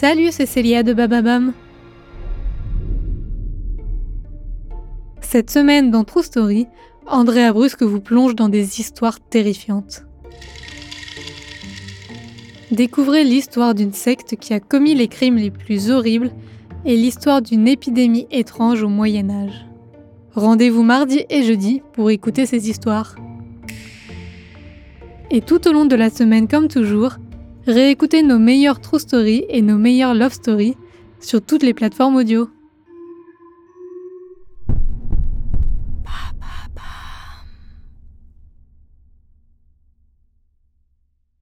Salut, c'est Célia de Bababam. Cette semaine dans True Story, Andrea Brusque vous plonge dans des histoires terrifiantes. Découvrez l'histoire d'une secte qui a commis les crimes les plus horribles et l'histoire d'une épidémie étrange au Moyen Âge. Rendez-vous mardi et jeudi pour écouter ces histoires. Et tout au long de la semaine, comme toujours, réécoutez nos meilleures true stories et nos meilleures love stories sur toutes les plateformes audio.